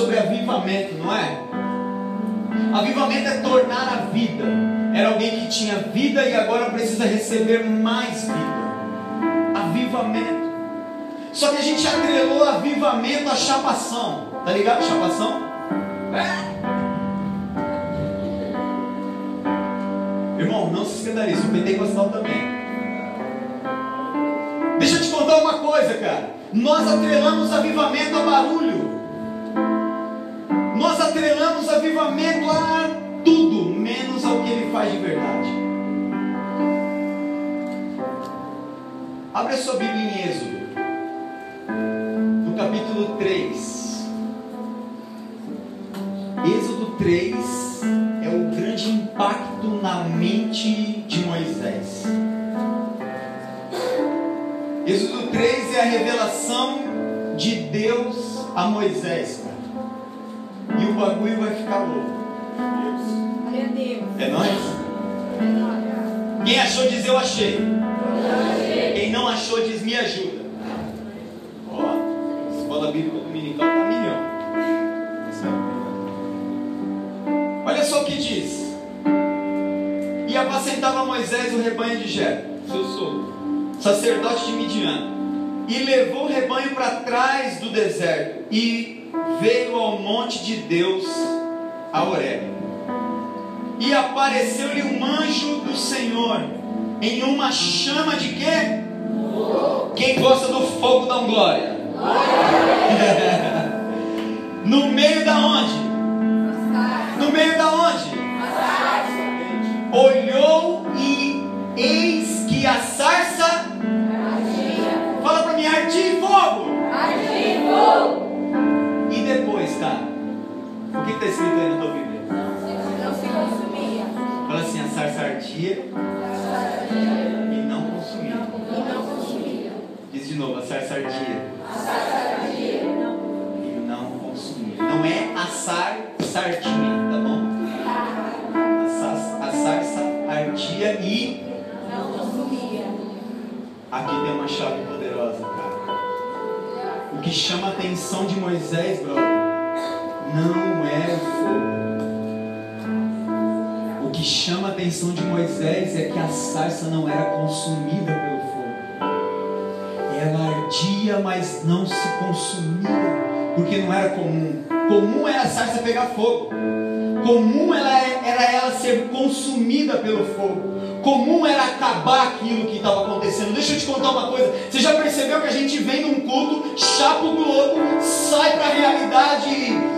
sobre avivamento, não é? Avivamento é tornar a vida. Era alguém que tinha vida e agora precisa receber mais vida. Avivamento. Só que a gente atrelou avivamento à chapação. Tá ligado? Chapação? É. Irmão, não se escandalize, o pentecostal também. Deixa eu te contar uma coisa, cara. Nós atrelamos avivamento a barulho. Atrelamos avivamento a tudo, menos ao que ele faz de verdade. Abre a sua Bíblia em Êxodo, no capítulo 3. Êxodo 3 é o grande impacto na mente de Moisés. Êxodo 3 é a revelação de Deus a Moisés. E o bagulho vai ficar louco. É nóis? Quem achou diz eu achei. Quem não achou diz me ajuda. Ó, escola bíblica dominical tá milhão. É. Olha só o que diz. E apacentava Moisés o rebanho de Jé, seu sogro, sacerdote de Midian, e levou o rebanho para trás do deserto e veio ao monte de Deus, a Horeb. E apareceu-lhe um anjo do Senhor em uma chama de quê? Quem gosta do fogo dá um glória. no meio da onde? No meio da onde? Olhou e eis que a sarça. Que está escrito aí na tua Bíblia? Não se consumia. Fala assim, a sarça ardia e não consumia. E não consumia. Diz de novo, a sarça ardia E não e não consumia. Não é assar sardinha, tá bom? A sarça, a sarça ardia e não consumia. aqui tem uma chave poderosa, cara. O que chama a atenção de Moisés, brother, não é fogo. O que chama a atenção de Moisés é que a sarça não era consumida pelo fogo. Ela ardia, mas não se consumia, porque não era comum. Comum era a sarça pegar fogo. Comum ela é- era ela ser consumida pelo fogo. Comum era acabar aquilo que estava acontecendo. Deixa eu te contar uma coisa. Você já percebeu que a gente vem num culto, chapa o globo, sai para a realidade.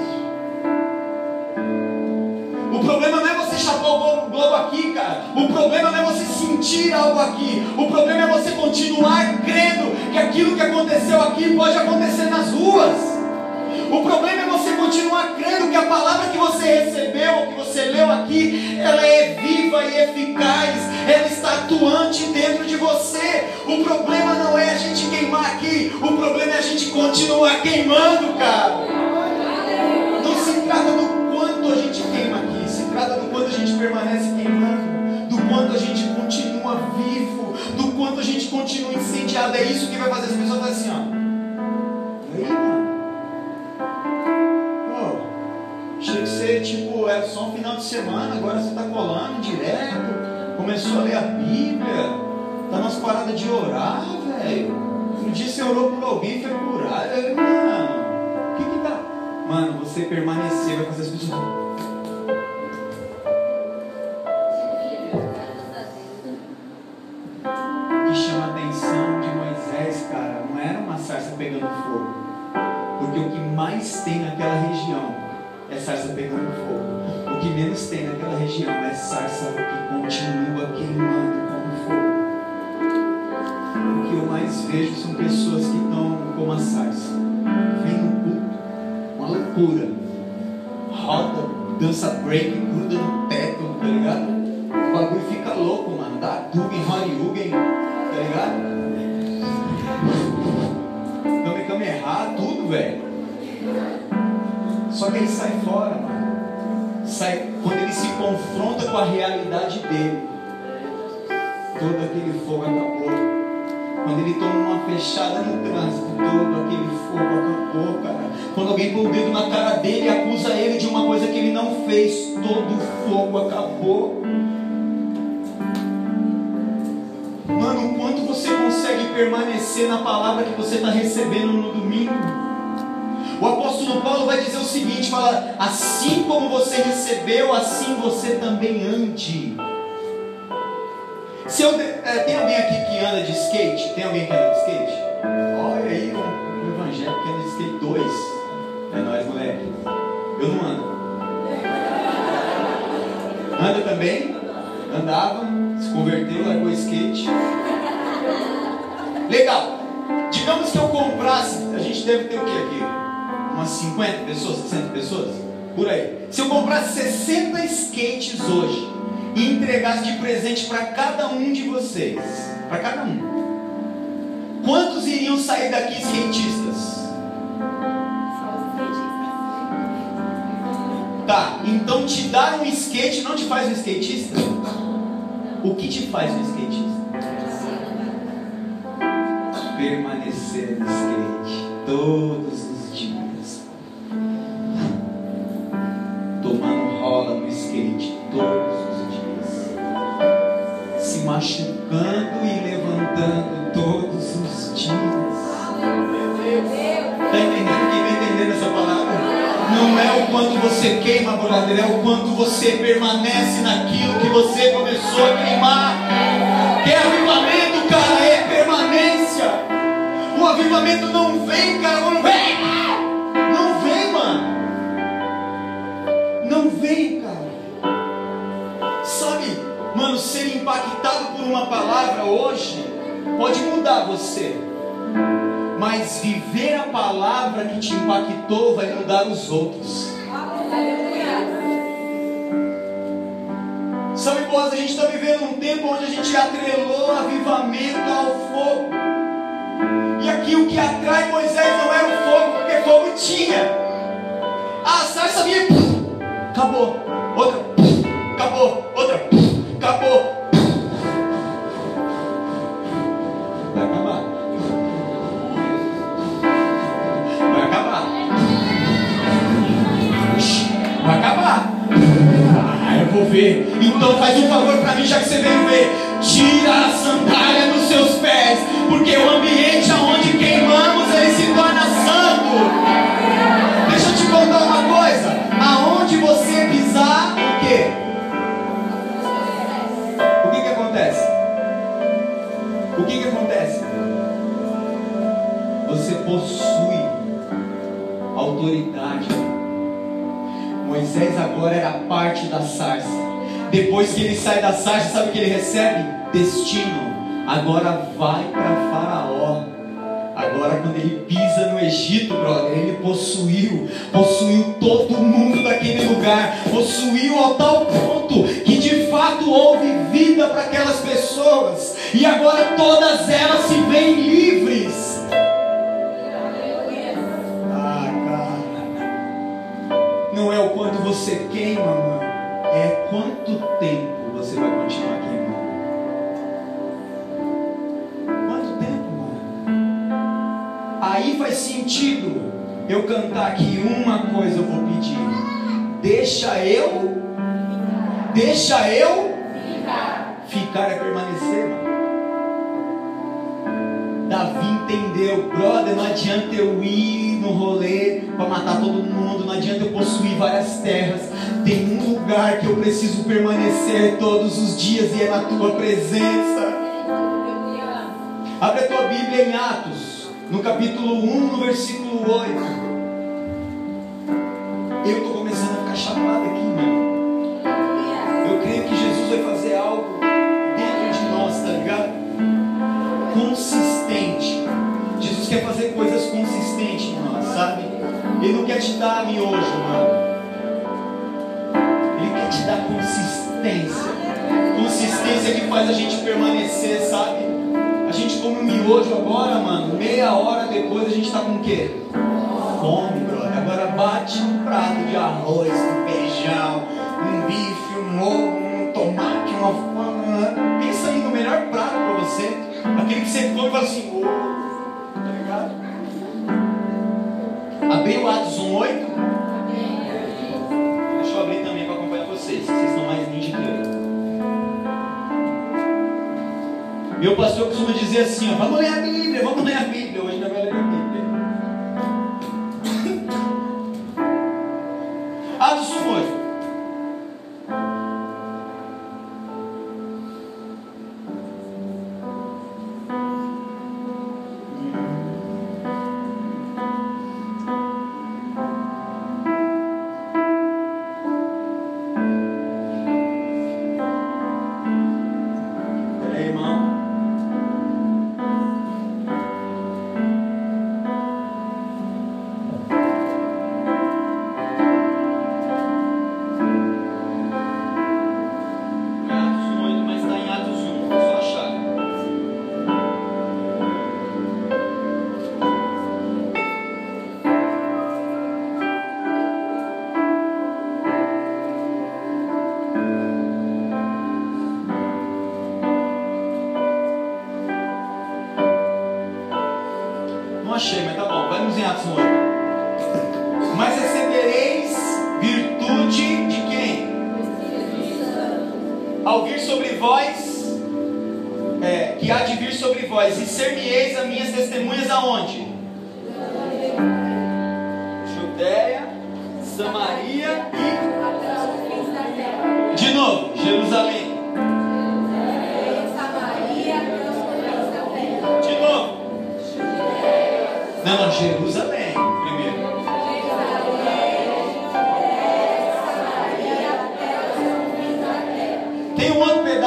O globo- globo aqui, cara. O problema não é você sentir algo aqui. O problema é você continuar crendo que aquilo que aconteceu aqui pode acontecer nas ruas. O problema é você continuar crendo que a palavra que você recebeu, que você leu aqui, ela é viva e eficaz, ela está atuante dentro de você. O problema não é a gente queimar aqui, o problema é a gente continuar queimando, cara. Permanece queimando, do quanto a gente continua vivo, do quanto a gente continua incendiado. É isso que vai fazer as pessoas assim, ó. Aí, mano? Pô, achei que você, tipo, era só um final de semana, agora você tá colando direto, começou a ler a Bíblia, tá nas paradas de orar, velho. Um dia você orou por alguém e foi curar. Eu, mano, o que que tá? Mano, você permanecer vai fazer as pessoas. Mais tem naquela região é sarça pegando fogo. O que menos tem naquela região é sarça que continua queimando como fogo. O que eu mais vejo são pessoas que estão como a sarça. Vem no culto, uma loucura. Roda, dança break, gruda no teto, tá ligado? O bagulho fica louco, mano. Dá Dugan, Horyugen, tá ligado? Kame Kameha, tudo, velho. Só que ele sai fora, mano. Sai, quando ele se confronta com a realidade dele, todo aquele fogo acabou. Quando ele toma uma fechada no trânsito, todo aquele fogo acabou, cara. Quando alguém põe o dedo na cara dele e acusa ele de uma coisa que ele não fez, todo o fogo acabou. Mano, o quanto você consegue permanecer na palavra que você está recebendo no domingo? Apóstolo Paulo vai dizer o seguinte: fala, assim como você recebeu, assim você também ande. Se eu, é, tem alguém aqui que anda de skate? Tem alguém que anda de skate? Olha aí, um, um que anda de skate 2. É nós, moleque. Eu não ando. Anda também? Andava, se converteu, largou skate. Legal. Digamos que eu comprasse, a gente deve ter o que aqui? Umas 50 pessoas, 60 pessoas? Por aí. Se eu comprasse 60 skates hoje e entregasse de presente para cada um de vocês, para cada um, quantos iriam sair daqui skatistas? Tá, então te dar um skate não te faz um skatista? O que te faz um skatista? Permanecer no skate todos quanto você queima, brother, é o quanto você permanece naquilo que você começou a queimar. Que avivamento, cara, é permanência. O avivamento não vem, cara, não vem. Não vem, mano. Não vem, cara. Sabe, mano, ser impactado por uma palavra hoje pode mudar você. Mas viver a palavra que te impactou vai mudar os outros. Boas, a gente está vivendo um tempo onde a gente atrelou avivamento ao fogo. E aqui o que atrai Moisés não era o fogo, porque fogo tinha. A sarça vinha, acabou. Outra, acabou. Outra, acabou. Então faz um favor para mim, já que você veio ver. Tira a sandália dos seus pés, porque o ambiente aonde queimamos ele se torna santo. Deixa eu te contar uma coisa. Aonde você pisar, o quê? O que que acontece? O que que acontece? Você possui autoridade. Moisés agora era parte da sarça. Depois que ele sai da sarça, sabe o que ele recebe? Destino. Agora vai para Faraó. Agora, quando ele pisa no Egito, brother, ele possuiu, possuiu todo mundo daquele lugar, possuiu ao tal ponto que de fato houve vida para aquelas pessoas, e agora todas elas se veem livres. Você queima, mano, é quanto tempo você vai continuar queimando. Quanto tempo, mano? Aí faz sentido eu cantar aqui uma coisa eu vou pedir. Deixa eu, deixa eu ficar é permanecer, mano. Davi entendeu, brother, não adianta eu ir no rolê para matar todo mundo, não adianta eu possuir várias terras. Tem um lugar que eu preciso permanecer todos os dias e é na tua presença. Abre a tua Bíblia em Atos, no capítulo 1, no versículo 8. Eu estou começando a ficar chapado aqui, mano. Eu creio que Jesus vai fazer algo dentro de nós, tá ligado? Consistente. Quer fazer coisas consistentes nós, sabe? Ele não quer te dar miojo, mano. Ele quer te dar consistência. Consistência que faz a gente permanecer, sabe? A gente come um miojo agora, mano. Meia hora depois a gente tá com o quê? Fome, brother. Agora bate um prato de arroz, um feijão, um bife, um ovo, um tomate, uma fama. Pensa aí no melhor prato pra você. Aquele que você come e fala assim? A Abriu Atos 1,8? Deixa eu abrir também para acompanhar vocês. Vocês estão mais ninja que eu. Meu pastor costuma dizer assim: ó, vamos ler a Bíblia, vamos ler a Bíblia.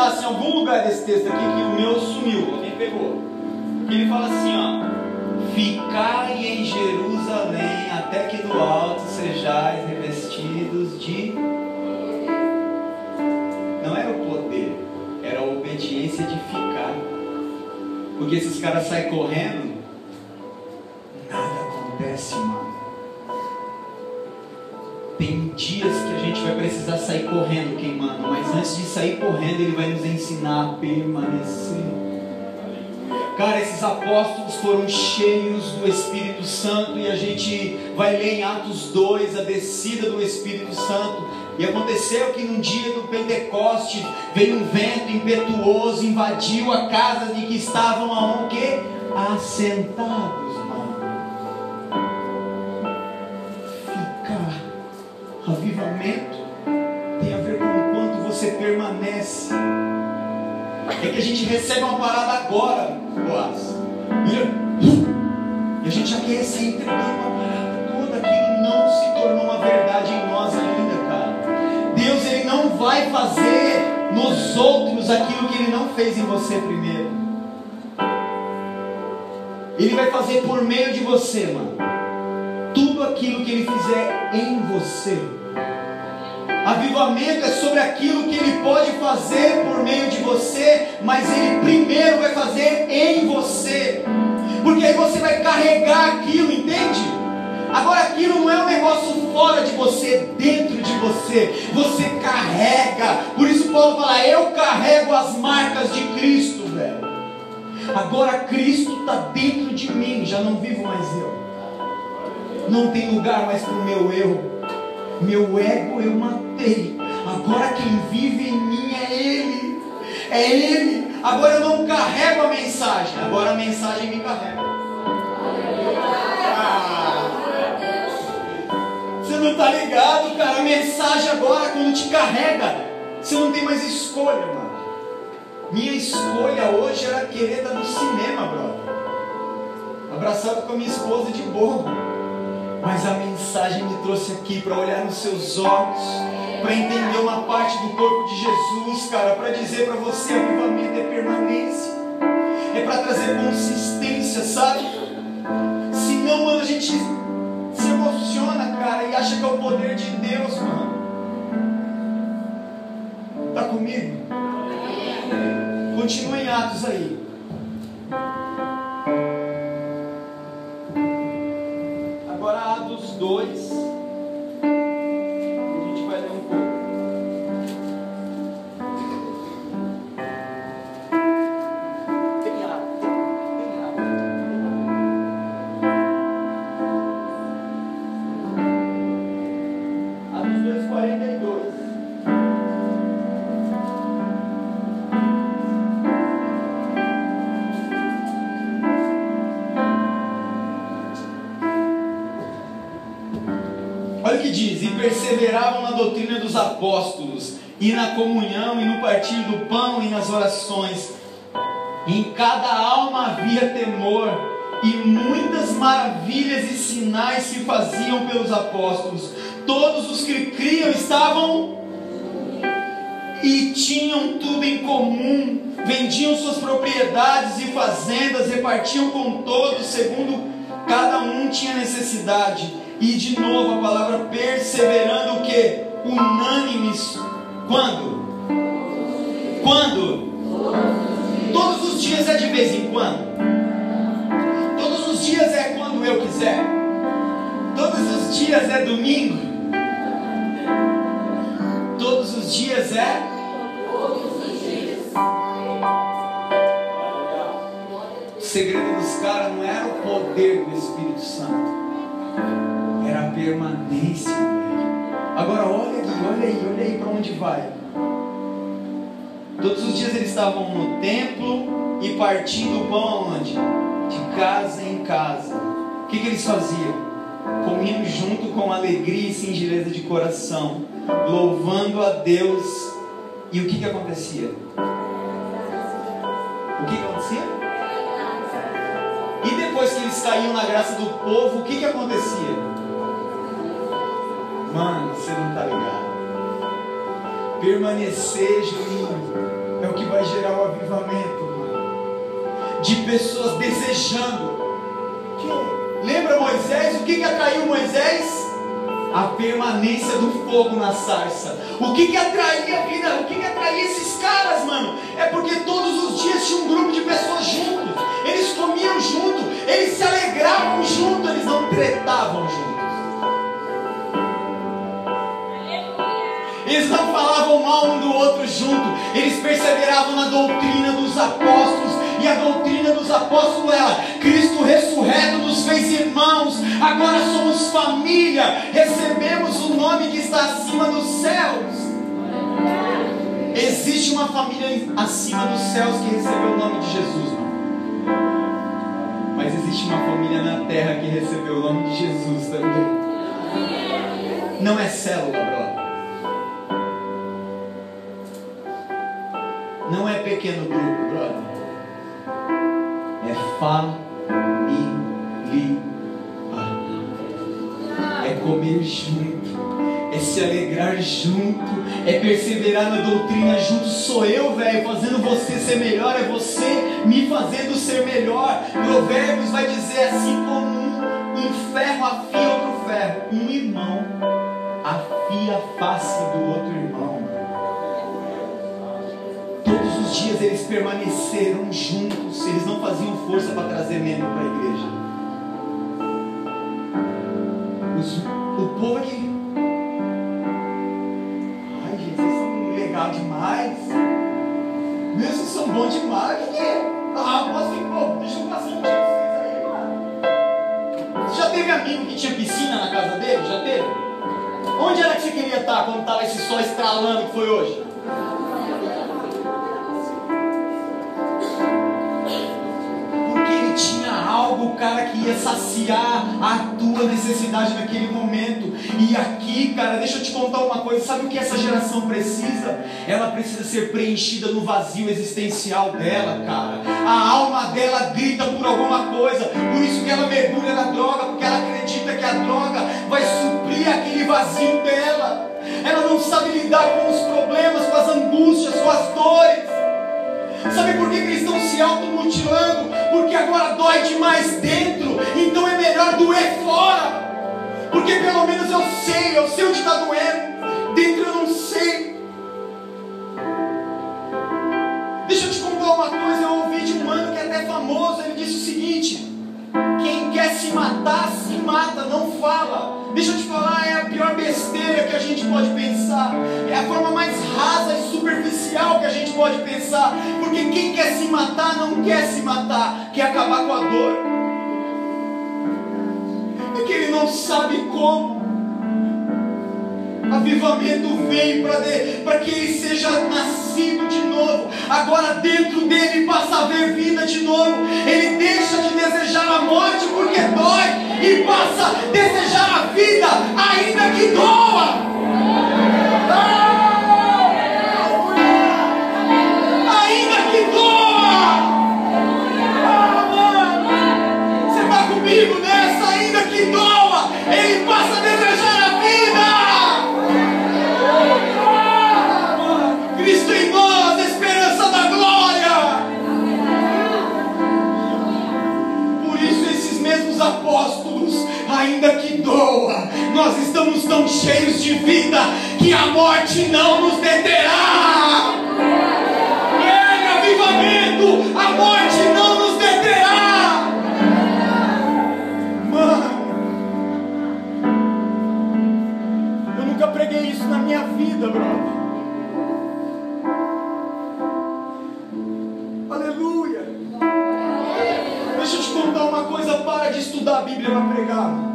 Pedaço em algum lugar desse texto aqui que o meu sumiu, alguém pegou. Ele fala assim, ó. Ficai em Jerusalém até que do alto sejais revestidos de. Não era o poder, era a obediência de ficar. Porque esses caras saem correndo, correndo, queimando, mas antes de sair correndo, Ele vai nos ensinar a permanecer. Cara, esses apóstolos foram cheios do Espírito Santo e a gente vai ler em Atos 2 a descida do Espírito Santo. E aconteceu que num dia do Pentecoste veio um vento impetuoso, invadiu a casa de que estavam aonde? Assentados, mano. Ficar. Avivamento permanece. É que a gente recebe uma parada agora, Boaz. E a gente já quer sair entregando uma parada toda. Aquilo não se tornou uma verdade em nós ainda, cara. Deus, Ele não vai fazer nos outros aquilo que Ele não fez em você primeiro. Ele vai fazer por meio de você, mano. Tudo aquilo que Ele fizer em você. Avivamento é sobre aquilo que Ele pode fazer por meio de você, mas Ele primeiro vai fazer em você, porque aí você vai carregar aquilo, entende? Agora aquilo não é um negócio fora de você, dentro de você, você carrega. Por isso Paulo fala: Eu carrego as marcas de Cristo, velho. Agora Cristo está dentro de mim, já não vivo mais eu. Não tem lugar mais para o meu eu. Meu ego eu matei. Agora quem vive em mim é Ele. É Ele. Agora eu não carrego a mensagem. Agora a mensagem me carrega. Ah. Você não está ligado, cara? A mensagem agora, quando te carrega, você não tem mais escolha, mano. Minha escolha hoje era querer estar no cinema, brother. Abraçado com a minha esposa de boa. Mas a mensagem me trouxe aqui para olhar nos seus olhos, para entender uma parte do corpo de Jesus, cara, para dizer para você: avivamento é permanência, é para trazer consistência, sabe? Senão, mano, a gente se emociona, cara, e acha que é o poder de Deus, mano. Tá comigo? Continua em Atos aí. Apóstolos, e na comunhão, e no partir do pão, e nas orações. Em cada alma havia temor, e muitas maravilhas e sinais se faziam pelos apóstolos. Todos os que criam estavam e tinham tudo em comum, vendiam suas propriedades e fazendas, repartiam com todos, segundo cada um tinha necessidade. E de novo a palavra perseverando o que? Unânimes. Quando? Quando? Todos os dias é de vez em quando. Todos os dias é quando eu quiser. Todos os dias é domingo. Todos os dias é O segredo dos caras não era o poder do Espírito Santo, era a permanência dele. Agora olha aqui, olha aí, olha aí para onde vai. Todos os dias eles estavam no templo e partindo o pão aonde? De casa em casa. O que, que eles faziam? Comiam junto com alegria e singeleza de coração, louvando a Deus. E o que, que acontecia? O que, que acontecia? E depois que eles caíam na graça do povo, o que, que acontecia? Mano, você não está ligado. Permanecer, Juninho, é o que vai gerar o avivamento, mano. De pessoas desejando. Lembra Moisés? O que, que atraiu Moisés? A permanência do fogo na sarça. O que, que atraía a vida? O que, que atraía esses caras, mano? É porque todos os dias tinha um grupo de pessoas juntos. Eles comiam junto, eles se alegravam junto, eles não tretavam juntos. Eles não falavam mal um do outro junto. Eles perseveravam na doutrina dos apóstolos. E a doutrina dos apóstolos era: Cristo ressurreto nos fez irmãos. Agora somos família. Recebemos o nome que está acima dos céus. Existe uma família acima dos céus que recebeu o nome de Jesus, mano. Mas existe uma família na terra que recebeu o nome de Jesus também. Não é célula, pequeno grupo, brother. É família. É comer junto. É se alegrar junto. É perseverar na doutrina junto. Sou eu, velho, fazendo você ser melhor. É você me fazendo ser melhor. Provérbios vai dizer assim como um, um ferro afia outro ferro. Um irmão afia a face do outro irmão. Dias eles permaneceram juntos, eles não faziam força para trazer membro para a igreja. Os, o povo aqui. Ai, gente, vocês são legal demais. Meu, vocês são bons demais. O que é? Ah, posso ir, pô, deixa eu passar um dia vocês aí. Você já teve amigo que tinha piscina na casa dele? Já teve? Onde era que você queria estar quando estava esse sol estralando que foi hoje? Algo, cara, que ia saciar a tua necessidade naquele momento. E aqui, cara, deixa eu te contar uma coisa: sabe o que essa geração precisa? Ela precisa ser preenchida no vazio existencial dela, cara. A alma dela grita por alguma coisa, por isso que ela mergulha na droga, porque ela acredita que a droga vai suprir aquele vazio dela. Ela não sabe lidar com os problemas, com as angústias, com as dores. Sabe por que, que eles estão se automutilando? Porque agora dói demais dentro, então é melhor doer fora. Porque pelo menos eu sei, eu sei onde está doendo, dentro eu não sei. Deixa eu te contar uma coisa, eu ouvi de um mano que é até famoso, ele disse o seguinte: quem quer se matar, se mata, não fala. Deixa eu te falar, é a pior besteira que a gente pode pensar. É a forma mais rasa e superficial que a gente pode pensar. Porque quem quer se matar não quer se matar, quer acabar com a dor. É que ele não sabe como. Avivamento vem para que ele seja nascido de novo. Agora dentro dele passa a ver vida de novo. Ele e passa desejar a vida, ainda que doa. Nós estamos tão cheios de vida que a morte não nos deterá. É avivamento, a morte não nos deterá. Mano, eu nunca preguei isso na minha vida, brother. Aleluia. Deixa eu te contar uma coisa, para de estudar a Bíblia para pregar.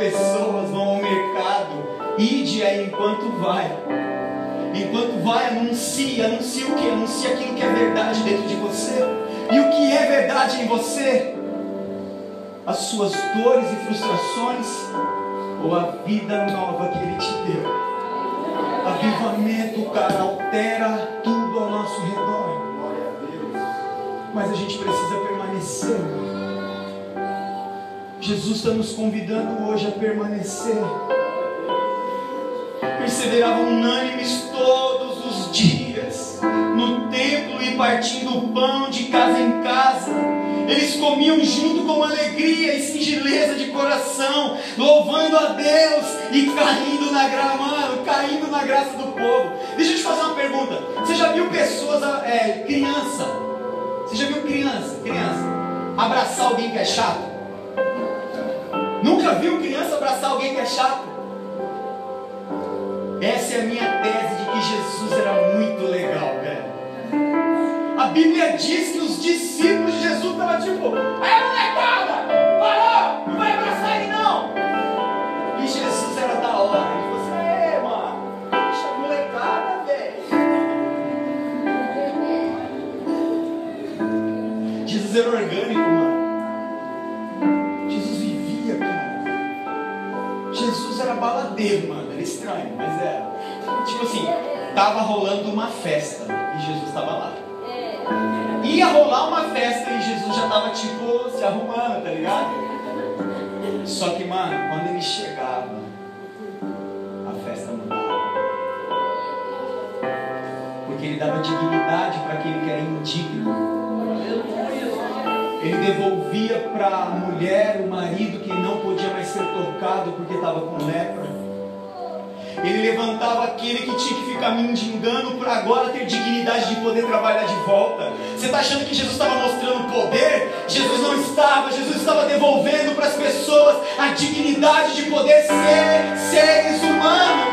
Pessoas, vão ao mercado, ide aí enquanto vai. Enquanto vai, anuncie, anuncie o que? Anuncie aquilo que é verdade dentro de você. E o que é verdade em você? As suas dores e frustrações ou a vida nova que Ele te deu? Avivamento, cara, altera tudo ao nosso redor. Mas a gente precisa permanecer. Jesus está nos convidando hoje a permanecer perseveravam unânimes todos os dias no templo e partindo o pão de casa em casa. Eles comiam junto com alegria e singeleza de coração, louvando a Deus e caindo na graça, mano, caindo na graça do povo. Deixa eu te fazer uma pergunta. Você já viu pessoas, é, criança? Você já viu criança, criança, abraçar alguém que é chato? Nunca viu criança abraçar alguém que é chato? Essa é a minha tese de que Jesus era muito legal, velho. A Bíblia diz que os discípulos de Jesus estavam tipo, aí festa e Jesus estava lá. Ia rolar uma festa e Jesus já tava tipo se arrumando, tá ligado? Só que, mano, quando ele chegava, a festa mudava. Porque ele dava dignidade para aquele que era indigno. Ele devolvia para a mulher o marido que não podia mais ser tocado porque estava com lepra. Ele levantava aquele que tinha que ficar mendigando para agora ter dignidade de poder trabalhar de volta. Você está achando que Jesus estava mostrando poder? Jesus não estava, Jesus estava devolvendo para as pessoas a dignidade de poder ser seres humanos.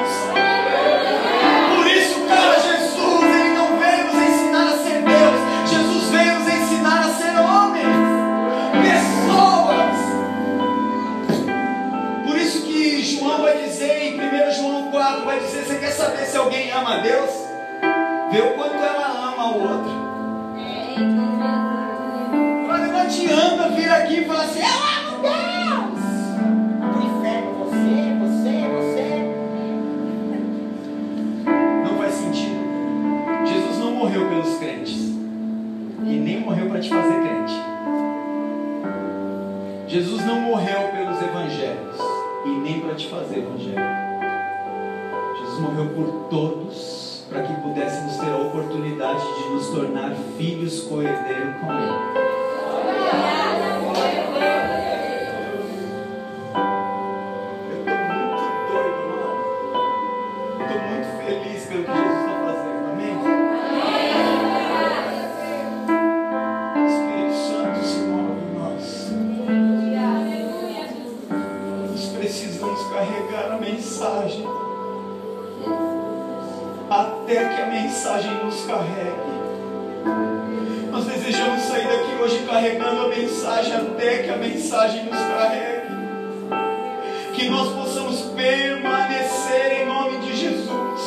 A mensagem nos carregue. Nós desejamos sair daqui hoje carregando a mensagem até que a mensagem nos carregue. Que nós possamos permanecer em nome de Jesus.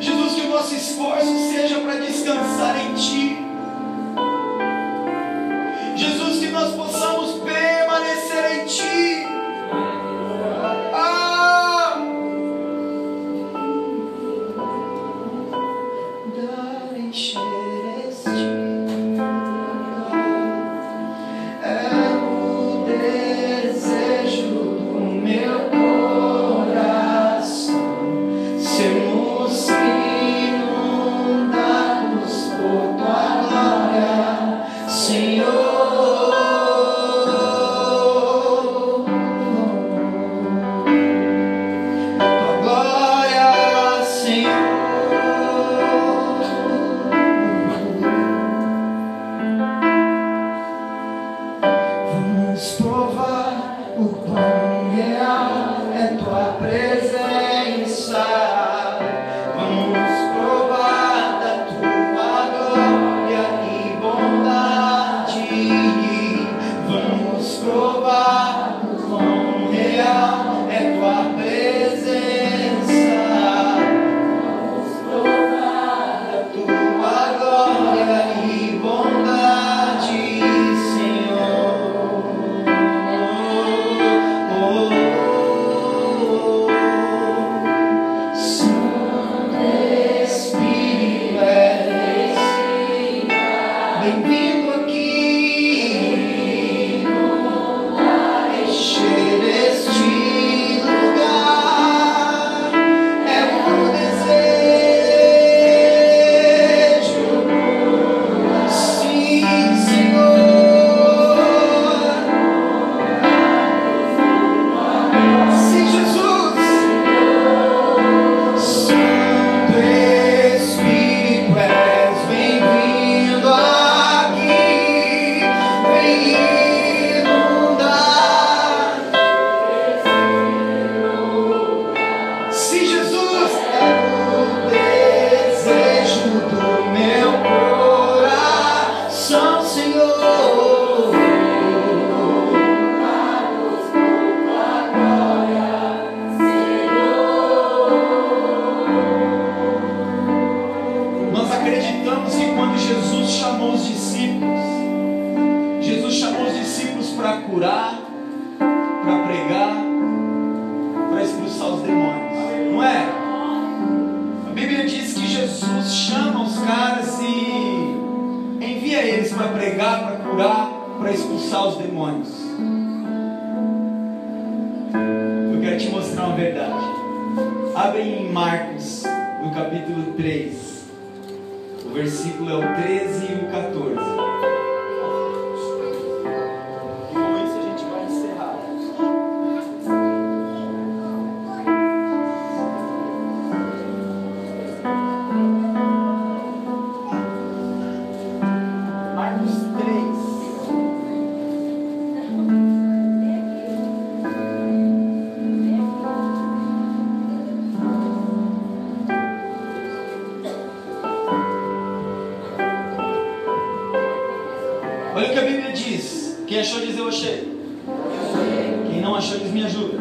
Jesus, que o nosso esforço seja para descansar em Ti. É Quem achou diz eu achei. Quem não achou diz me ajuda.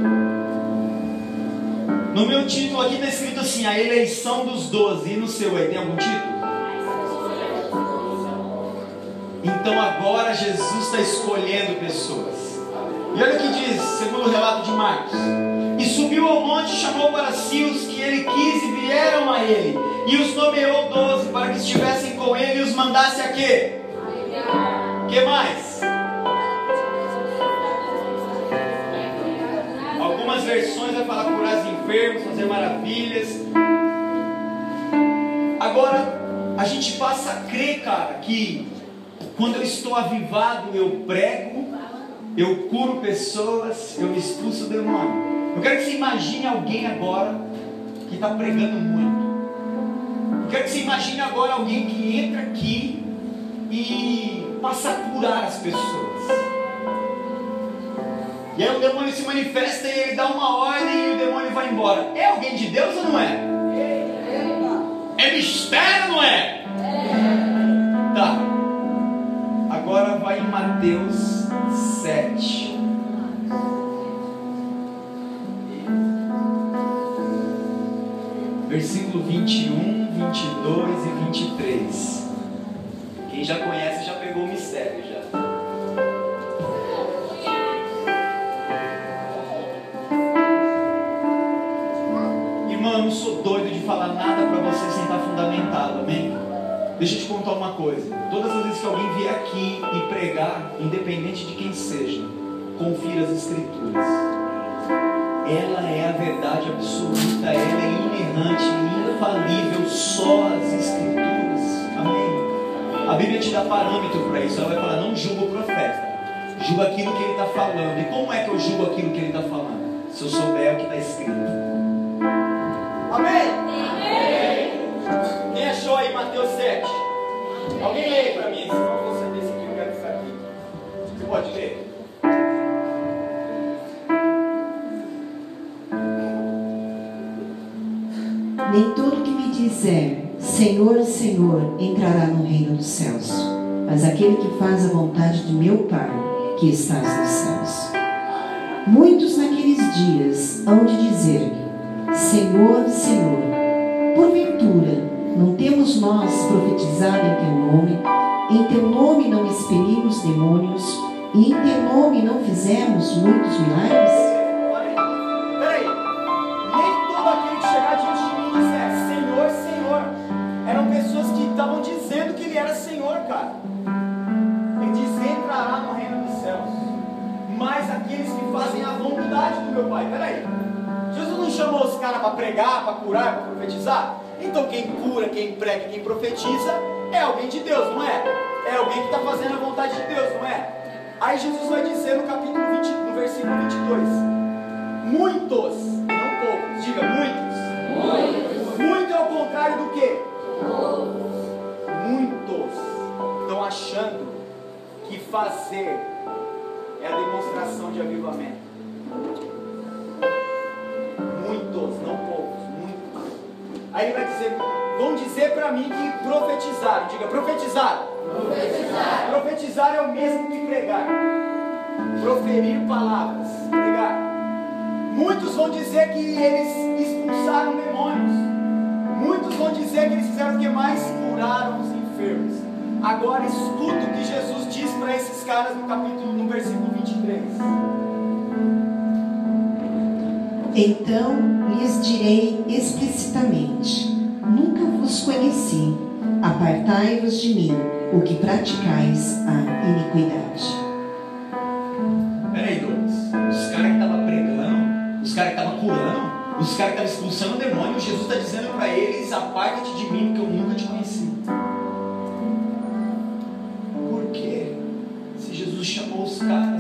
No meu título aqui está escrito assim: a eleição dos doze. E no seu aí tem algum título? Então agora Jesus está escolhendo pessoas. E olha o que diz, segundo o relato de Marcos. E subiu ao monte e chamou para si os que ele quis e vieram a ele. E os nomeou doze para que estivessem com ele e os mandasse a quê? que mais? Vai falar curar os enfermos, fazer maravilhas. Agora, a gente passa a crer, cara, que quando eu estou avivado, eu prego, eu curo pessoas, eu expulso o demônio. Eu quero que você imagine alguém agora que está pregando muito. Eu quero que você imagine agora alguém que entra aqui e passa a curar as pessoas. E aí o demônio se manifesta e ele dá uma ordem e o demônio vai embora. É alguém de Deus ou não é? É mistério, não é? Tá. Agora vai em Mateus 7. Versículo 21, 22 e 23. Quem já conhece já pegou o mistério já. Deixa eu te contar uma coisa. Todas as vezes que alguém vier aqui e pregar, independente de quem seja, confira as escrituras. Ela é a verdade absoluta, ela é inerrante, infalível, só as escrituras. Amém? A Bíblia te dá parâmetro para isso. Ela vai falar: não julga o profeta, julga aquilo que ele está falando. E como é que eu julgo aquilo que ele está falando? Se eu souber o que está escrito. Amém? Disser Senhor, Senhor entrará no reino dos céus, mas aquele que faz a vontade de meu Pai que estás nos céus. Muitos naqueles dias hão de dizer-me: Senhor, Senhor, porventura não temos nós profetizado em teu nome, em teu nome não expelimos demônios, e em teu nome não fizemos muitos milagres? Meu Pai. Peraí, Jesus não chamou os caras para pregar, para curar, para profetizar? Então quem cura, quem prega, quem profetiza é alguém de Deus, não é? É alguém que está fazendo a vontade de Deus, não é? Aí Jesus vai dizer no capítulo 20, no versículo 22: Muitos, não poucos, diga muitos. Muito é o contrário do que? Muitos estão achando que fazer é a demonstração de avivamento. Muitos, não poucos, muitos. Aí ele vai dizer, vão dizer para mim que profetizaram. Diga, profetizar. Profetizar. Profetizar é o mesmo que pregar. Proferir palavras, pregar. Muitos vão dizer que eles expulsaram demônios. Muitos vão dizer que eles fizeram o que mais? Curaram os enfermos. Agora escuta o que Jesus diz para esses caras no capítulo, no versículo 23. Então lhes direi explicitamente: Nunca vos conheci, apartai-vos de mim, o que praticais a iniquidade. Peraí, Douglas. Os caras que estavam pregando, os caras que estavam curando, os caras que estavam expulsando o demônio, Jesus está dizendo para eles: aparta-te de mim, porque eu nunca te conheci. Por quê? Se Jesus chamou os caras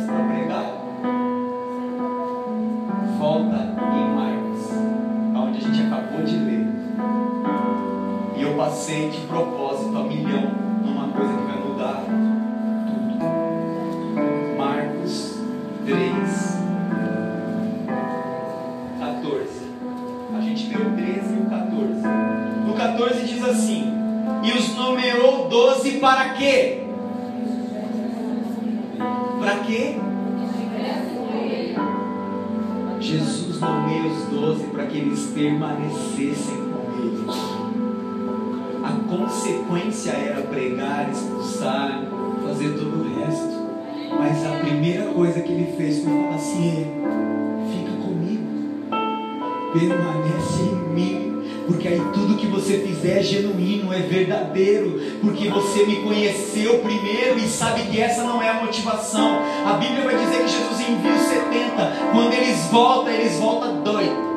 De propósito a milhão numa coisa que vai mudar tudo. Marcos 3, 14. A gente leu o 13 e o 14. No 14 diz assim: E os nomeou 12 para quê? Para quê? Jesus nomeia os doze para que eles permanecessem. A consequência era pregar, expulsar, fazer todo o resto. Mas a primeira coisa que ele fez foi falar assim: fica comigo, permanece em mim. Porque aí tudo que você fizer é genuíno, é verdadeiro. Porque você me conheceu primeiro e sabe que essa não é a motivação. A Bíblia vai dizer que Jesus envia os 70 lenta. Quando eles voltam, eles voltam doidos.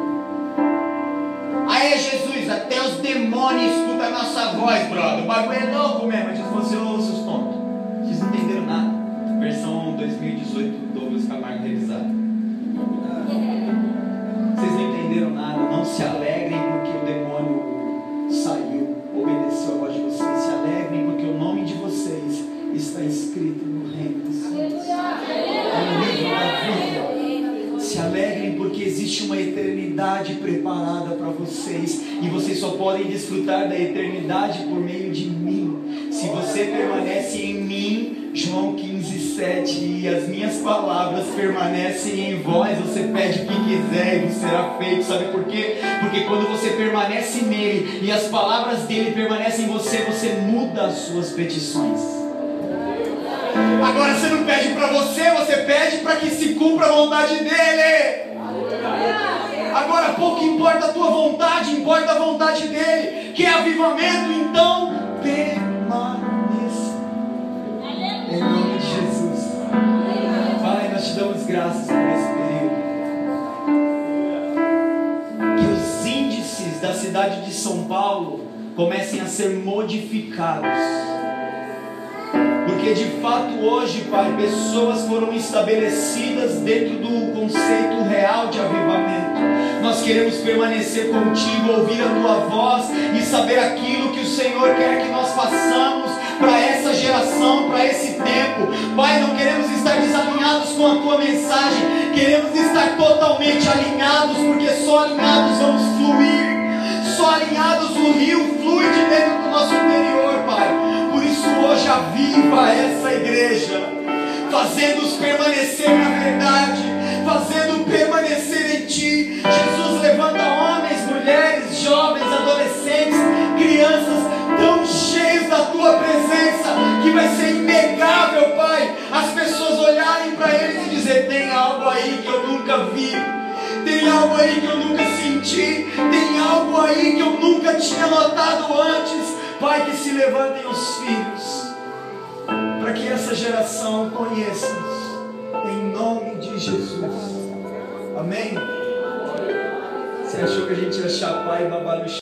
Até os demônios escutam a nossa voz, brother. O bagulho é louco mesmo. Falou assim, ô seus tontos. Vocês não entenderam nada. Versão 2018 Douglas Camargo revisado. Vocês não entenderam nada. Não se alegrem porque o demônio saiu, obedeceu a voz de vocês. Se alegrem porque o nome de vocês está escrito no reino dos céus. No livro da vida. Se alegrem porque existe uma eternidade preparada para vocês e vocês só podem desfrutar da eternidade por meio de mim. Se você permanece em mim, João 15, 7, e as minhas palavras permanecem em vós, você pede o que quiser e será feito. Sabe por quê? Porque quando você permanece nele e as palavras dele permanecem em você, você muda as suas petições. Agora você não pede para você, você pede para que se cumpra a vontade dele. Agora pouco importa a tua vontade, importa a vontade dele. Que é avivamento, então permaneça. Em nome de Jesus. Pai, nós te damos graças por esse período. Que os índices da cidade de São Paulo comecem a ser modificados. Porque de fato hoje, Pai, pessoas foram estabelecidas dentro do conceito real de avivamento. Nós queremos permanecer contigo, ouvir a tua voz e saber aquilo que o Senhor quer que nós façamos para essa geração, para esse tempo. Pai, não queremos estar desalinhados com a tua mensagem, queremos estar totalmente alinhados, porque só alinhados vamos fluir. Só alinhados o rio flui de dentro do nosso interior, Pai. Por isso hoje aviva essa igreja, fazendo-os permanecer na verdade, fazendo permanecer em Ti. Jesus levanta homens, mulheres, jovens, adolescentes, crianças, tão cheios da Tua presença, que vai ser inegável, Pai, as pessoas olharem para eles e dizer: tem algo aí que eu nunca vi. Tem algo aí que eu nunca senti, tem algo aí que eu nunca tinha notado antes. Pai, que se levantem os filhos, para que essa geração conheça-nos, em nome de Jesus. Amém? Você achou que a gente ia chapar e babar no?